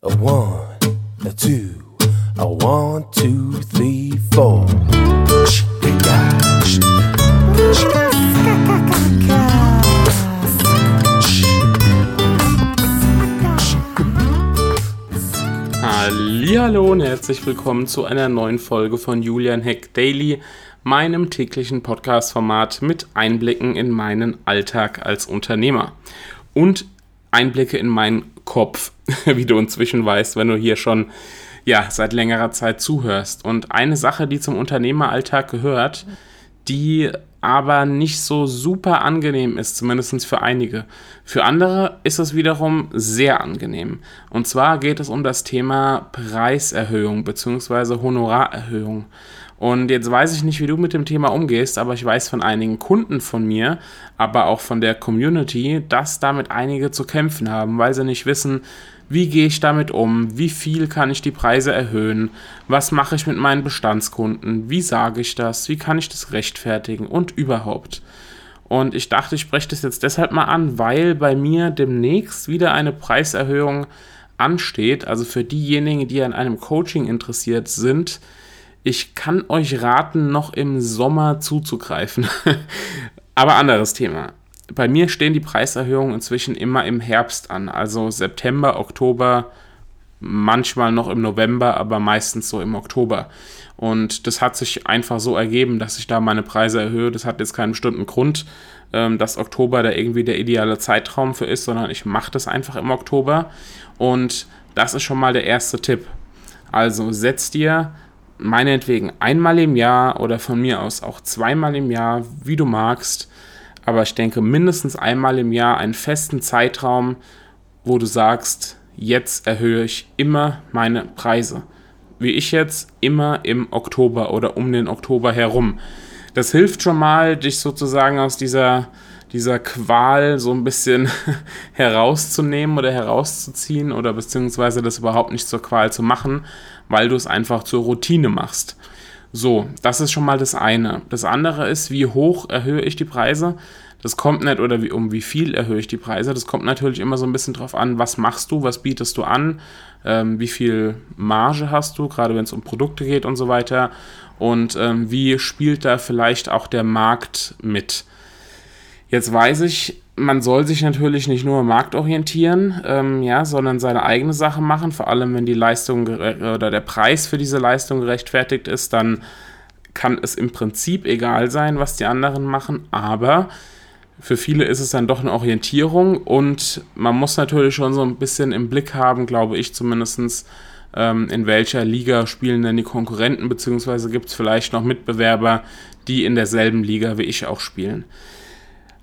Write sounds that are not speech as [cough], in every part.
A one, a two, a one, two, three, four. Hallo und herzlich willkommen zu einer neuen Folge von Julian Heck Daily, meinem täglichen Podcast-Format mit Einblicken in meinen Alltag als Unternehmer und Einblicke in meinen Kopf, [laughs] wie du inzwischen weißt, wenn du hier schon ja, seit längerer Zeit zuhörst. Und eine Sache, die zum Unternehmeralltag gehört, die aber nicht so super angenehm ist, zumindest für einige. Für andere ist es wiederum sehr angenehm. Und zwar geht es um das Thema Preiserhöhung bzw. Honorarerhöhung. Und jetzt weiß ich nicht, wie du mit dem Thema umgehst, aber ich weiß von einigen Kunden von mir, aber auch von der Community, dass damit einige zu kämpfen haben, weil sie nicht wissen, wie gehe ich damit um, wie viel kann ich die Preise erhöhen, was mache ich mit meinen Bestandskunden, wie sage ich das, wie kann ich das rechtfertigen und überhaupt. Und ich dachte, ich spreche das jetzt deshalb mal an, weil bei mir demnächst wieder eine Preiserhöhung ansteht. Also für diejenigen, die an einem Coaching interessiert sind, ich kann euch raten, noch im Sommer zuzugreifen. [laughs] Aber anderes Thema. Bei mir stehen die Preiserhöhungen inzwischen immer im Herbst an, also September, Oktober, manchmal noch im November, aber meistens so im Oktober. Und das hat sich einfach so ergeben, dass ich da meine Preise erhöhe. Das hat jetzt keinen bestimmten Grund, ähm, dass Oktober da irgendwie der ideale Zeitraum für ist, sondern ich mache das einfach im Oktober. Und das ist schon mal der erste Tipp. Also setz dir meinetwegen einmal im Jahr oder von mir aus auch zweimal im Jahr, wie du magst. Aber ich denke mindestens einmal im Jahr einen festen Zeitraum, wo du sagst, jetzt erhöhe ich immer meine Preise. Wie ich jetzt immer im Oktober oder um den Oktober herum. Das hilft schon mal, dich sozusagen aus dieser, dieser Qual so ein bisschen [laughs] herauszunehmen oder herauszuziehen oder beziehungsweise das überhaupt nicht zur Qual zu machen, weil du es einfach zur Routine machst. So, das ist schon mal das eine. Das andere ist, wie hoch erhöhe ich die Preise? Das kommt nicht, oder wie, um wie viel erhöhe ich die Preise? Das kommt natürlich immer so ein bisschen drauf an, was machst du, was bietest du an, ähm, wie viel Marge hast du, gerade wenn es um Produkte geht und so weiter. Und ähm, wie spielt da vielleicht auch der Markt mit? Jetzt weiß ich, man soll sich natürlich nicht nur marktorientieren, ähm, ja, sondern seine eigene Sache machen. Vor allem, wenn die Leistung oder der Preis für diese Leistung gerechtfertigt ist, dann kann es im Prinzip egal sein, was die anderen machen. Aber für viele ist es dann doch eine Orientierung und man muss natürlich schon so ein bisschen im Blick haben, glaube ich zumindest, ähm, in welcher Liga spielen denn die Konkurrenten, beziehungsweise gibt es vielleicht noch Mitbewerber, die in derselben Liga wie ich auch spielen.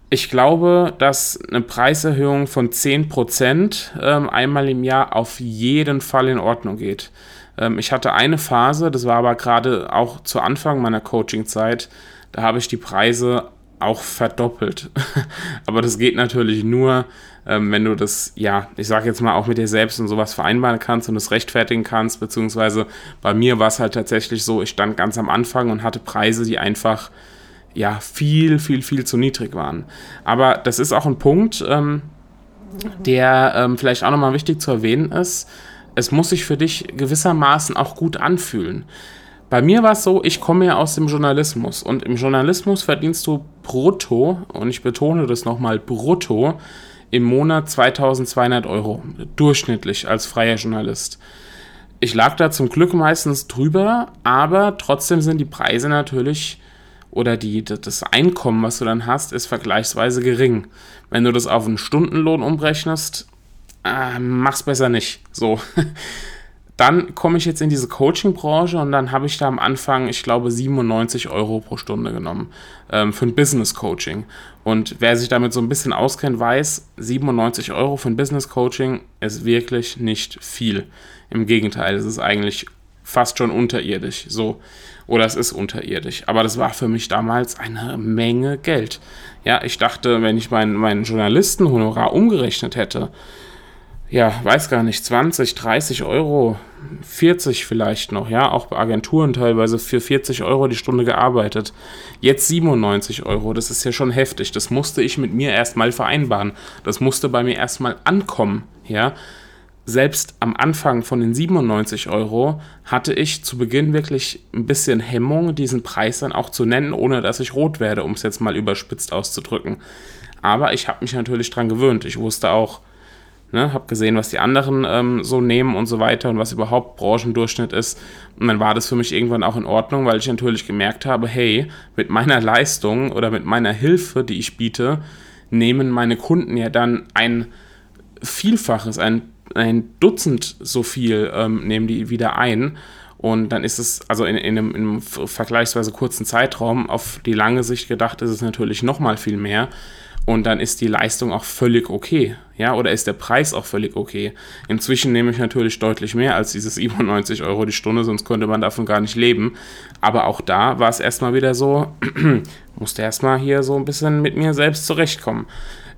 Ich glaube, dass eine Preiserhöhung von 10% ähm, einmal im Jahr auf jeden Fall in Ordnung geht. Ähm, ich hatte eine Phase, das war aber gerade auch zu Anfang meiner Coaching-Zeit, da habe ich die Preise auch verdoppelt. [laughs] aber das geht natürlich nur, ähm, wenn du das, ja, ich sage jetzt mal auch mit dir selbst und sowas vereinbaren kannst und es rechtfertigen kannst, beziehungsweise bei mir war es halt tatsächlich so, ich stand ganz am Anfang und hatte Preise, die einfach ja viel, viel, viel zu niedrig waren. Aber das ist auch ein Punkt, ähm, der ähm, vielleicht auch nochmal wichtig zu erwähnen ist. Es muss sich für dich gewissermaßen auch gut anfühlen. Bei mir war es so, ich komme ja aus dem Journalismus und im Journalismus verdienst du brutto, und ich betone das nochmal, brutto, im Monat 2200 Euro, durchschnittlich als freier Journalist. Ich lag da zum Glück meistens drüber, aber trotzdem sind die Preise natürlich oder die, das Einkommen, was du dann hast, ist vergleichsweise gering. Wenn du das auf einen Stundenlohn umrechnest, äh, mach's besser nicht. So. [laughs] Dann komme ich jetzt in diese Coaching-Branche und dann habe ich da am Anfang, ich glaube, 97 Euro pro Stunde genommen ähm, für ein Business-Coaching. Und wer sich damit so ein bisschen auskennt, weiß, 97 Euro für ein Business-Coaching ist wirklich nicht viel. Im Gegenteil, es ist eigentlich fast schon unterirdisch. So. Oder es ist unterirdisch. Aber das war für mich damals eine Menge Geld. Ja, ich dachte, wenn ich meinen mein Journalistenhonorar umgerechnet hätte, ja, weiß gar nicht, 20, 30 Euro, 40 vielleicht noch, ja, auch bei Agenturen teilweise für 40 Euro die Stunde gearbeitet. Jetzt 97 Euro, das ist ja schon heftig. Das musste ich mit mir erstmal vereinbaren. Das musste bei mir erstmal ankommen, ja. Selbst am Anfang von den 97 Euro hatte ich zu Beginn wirklich ein bisschen Hemmung, diesen Preis dann auch zu nennen, ohne dass ich rot werde, um es jetzt mal überspitzt auszudrücken. Aber ich habe mich natürlich dran gewöhnt. Ich wusste auch, ne, habe gesehen, was die anderen ähm, so nehmen und so weiter und was überhaupt Branchendurchschnitt ist. Und dann war das für mich irgendwann auch in Ordnung, weil ich natürlich gemerkt habe, hey, mit meiner Leistung oder mit meiner Hilfe, die ich biete, nehmen meine Kunden ja dann ein Vielfaches, ein ein Dutzend so viel ähm, nehmen die wieder ein. Und dann ist es, also in, in, einem, in, einem, vergleichsweise kurzen Zeitraum, auf die lange Sicht gedacht, ist es natürlich nochmal viel mehr. Und dann ist die Leistung auch völlig okay. Ja, oder ist der Preis auch völlig okay. Inzwischen nehme ich natürlich deutlich mehr als diese 97 [laughs] Euro die Stunde, sonst könnte man davon gar nicht leben. Aber auch da war es erstmal wieder so, [clears throat] musste erstmal hier so ein bisschen mit mir selbst zurechtkommen.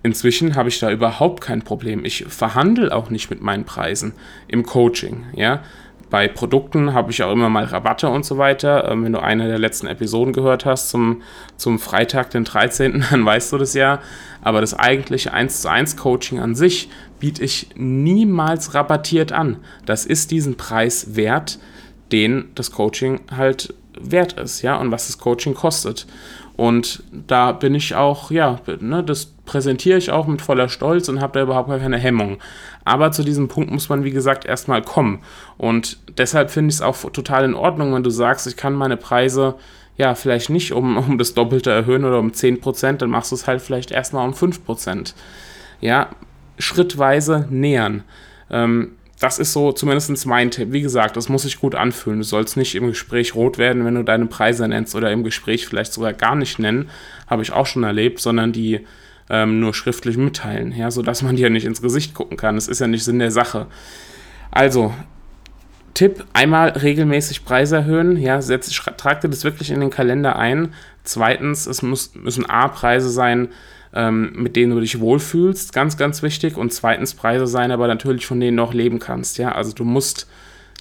Inzwischen habe ich da überhaupt kein Problem. Ich verhandle auch nicht mit meinen Preisen im Coaching. Ja? Bei Produkten habe ich auch immer mal Rabatte und so weiter. Ähm, wenn du eine der letzten Episoden gehört hast zum, zum Freitag, den 13., [laughs] dann weißt du das ja. Aber das eigentliche 1 zu 1 Coaching an sich biete ich niemals rabattiert an. Das ist diesen Preis wert, den das Coaching halt wert ist, ja, und was das Coaching kostet. Und da bin ich auch, ja, ne, das präsentiere ich auch mit voller Stolz und habe da überhaupt gar keine Hemmung. Aber zu diesem Punkt muss man, wie gesagt, erstmal kommen. Und deshalb finde ich es auch total in Ordnung, wenn du sagst, ich kann meine Preise ja vielleicht nicht um, um das Doppelte erhöhen oder um 10%, dann machst du es halt vielleicht erstmal um 5%. Ja, schrittweise nähern. Ähm, das ist so zumindest mein Tipp. Wie gesagt, das muss sich gut anfühlen. Du sollst nicht im Gespräch rot werden, wenn du deine Preise nennst oder im Gespräch vielleicht sogar gar nicht nennen. Habe ich auch schon erlebt, sondern die ähm, nur schriftlich mitteilen, ja, sodass man dir nicht ins Gesicht gucken kann. Das ist ja nicht Sinn der Sache. Also, Tipp, einmal regelmäßig Preise erhöhen, ja, setz, trag dir das wirklich in den Kalender ein. Zweitens, es muss, müssen A-Preise sein, ähm, mit denen du dich wohlfühlst, ganz, ganz wichtig. Und zweitens Preise sein, aber natürlich von denen du auch leben kannst. Ja, also du musst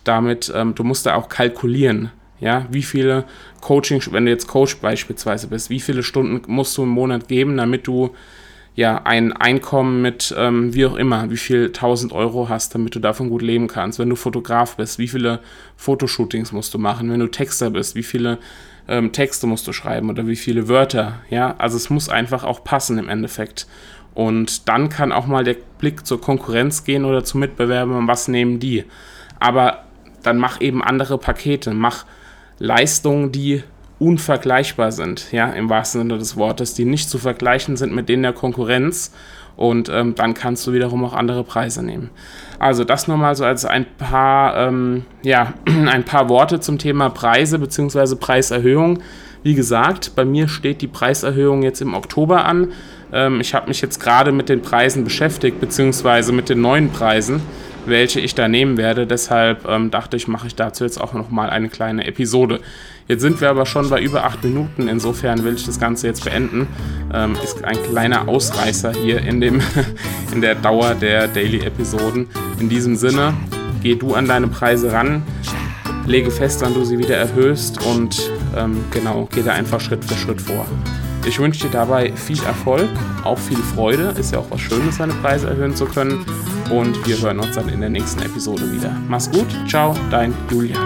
damit, ähm, du musst da auch kalkulieren. Ja, wie viele Coaching, wenn du jetzt Coach beispielsweise bist, wie viele Stunden musst du im Monat geben, damit du ja ein Einkommen mit ähm, wie auch immer, wie viel 1000 Euro hast, damit du davon gut leben kannst. Wenn du Fotograf bist, wie viele Fotoshootings musst du machen? Wenn du Texter bist, wie viele ähm, Texte musst du schreiben oder wie viele Wörter, ja, also es muss einfach auch passen im Endeffekt. Und dann kann auch mal der Blick zur Konkurrenz gehen oder zu Mitbewerbern, was nehmen die. Aber dann mach eben andere Pakete, mach Leistungen, die unvergleichbar sind, ja, im wahrsten Sinne des Wortes, die nicht zu vergleichen sind mit denen der Konkurrenz und ähm, dann kannst du wiederum auch andere Preise nehmen. Also das nur mal so als ein paar, ähm, ja, [clears throat] ein paar Worte zum Thema Preise bzw. Preiserhöhung. Wie gesagt, bei mir steht die Preiserhöhung jetzt im Oktober an. Ähm, ich habe mich jetzt gerade mit den Preisen beschäftigt bzw. mit den neuen Preisen welche ich da nehmen werde. Deshalb ähm, dachte ich, mache ich dazu jetzt auch noch mal eine kleine Episode. Jetzt sind wir aber schon bei über acht Minuten, insofern will ich das Ganze jetzt beenden. Ähm, ist ein kleiner Ausreißer hier in, dem, [laughs] in der Dauer der Daily-Episoden. In diesem Sinne, geh du an deine Preise ran, lege fest, wann du sie wieder erhöhst und ähm, genau, geh da einfach Schritt für Schritt vor. Ich wünsche dir dabei viel Erfolg, auch viel Freude. Ist ja auch was Schönes, seine Preise erhöhen zu können. Und wir hören uns dann in der nächsten Episode wieder. Mach's gut, ciao, dein Julian.